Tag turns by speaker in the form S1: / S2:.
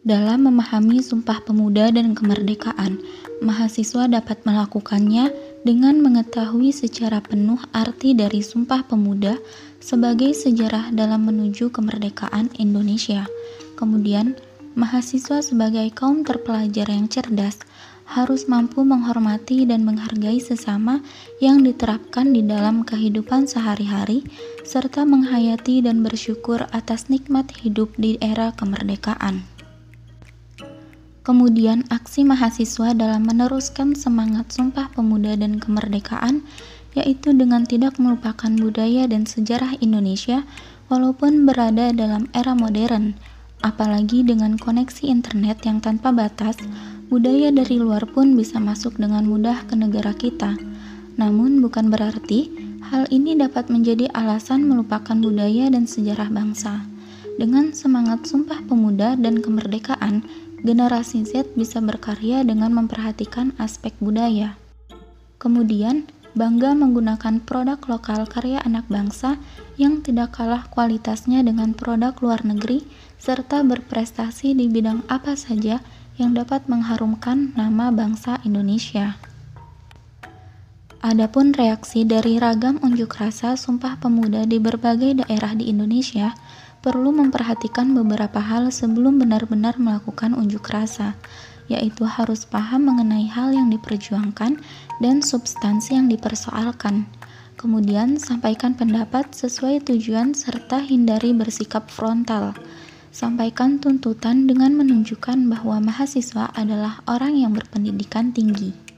S1: Dalam memahami Sumpah Pemuda dan Kemerdekaan, mahasiswa dapat melakukannya dengan mengetahui secara penuh arti dari Sumpah Pemuda sebagai sejarah dalam menuju kemerdekaan Indonesia. Kemudian, mahasiswa sebagai kaum terpelajar yang cerdas harus mampu menghormati dan menghargai sesama yang diterapkan di dalam kehidupan sehari-hari, serta menghayati dan bersyukur atas nikmat hidup di era kemerdekaan. Kemudian, aksi mahasiswa dalam meneruskan semangat Sumpah Pemuda dan Kemerdekaan, yaitu dengan tidak melupakan budaya dan sejarah Indonesia, walaupun berada dalam era modern, apalagi dengan koneksi internet yang tanpa batas. Budaya dari luar pun bisa masuk dengan mudah ke negara kita. Namun, bukan berarti hal ini dapat menjadi alasan melupakan budaya dan sejarah bangsa. Dengan semangat Sumpah Pemuda dan Kemerdekaan, generasi Z bisa berkarya dengan memperhatikan aspek budaya. Kemudian, bangga menggunakan produk lokal karya anak bangsa yang tidak kalah kualitasnya dengan produk luar negeri, serta berprestasi di bidang apa saja yang dapat mengharumkan nama bangsa Indonesia. Adapun reaksi dari ragam unjuk rasa Sumpah Pemuda di berbagai daerah di Indonesia, perlu memperhatikan beberapa hal sebelum benar-benar melakukan unjuk rasa, yaitu harus paham mengenai hal yang diperjuangkan dan substansi yang dipersoalkan. Kemudian, sampaikan pendapat sesuai tujuan serta hindari bersikap frontal. Sampaikan tuntutan dengan menunjukkan bahwa mahasiswa adalah orang yang berpendidikan tinggi.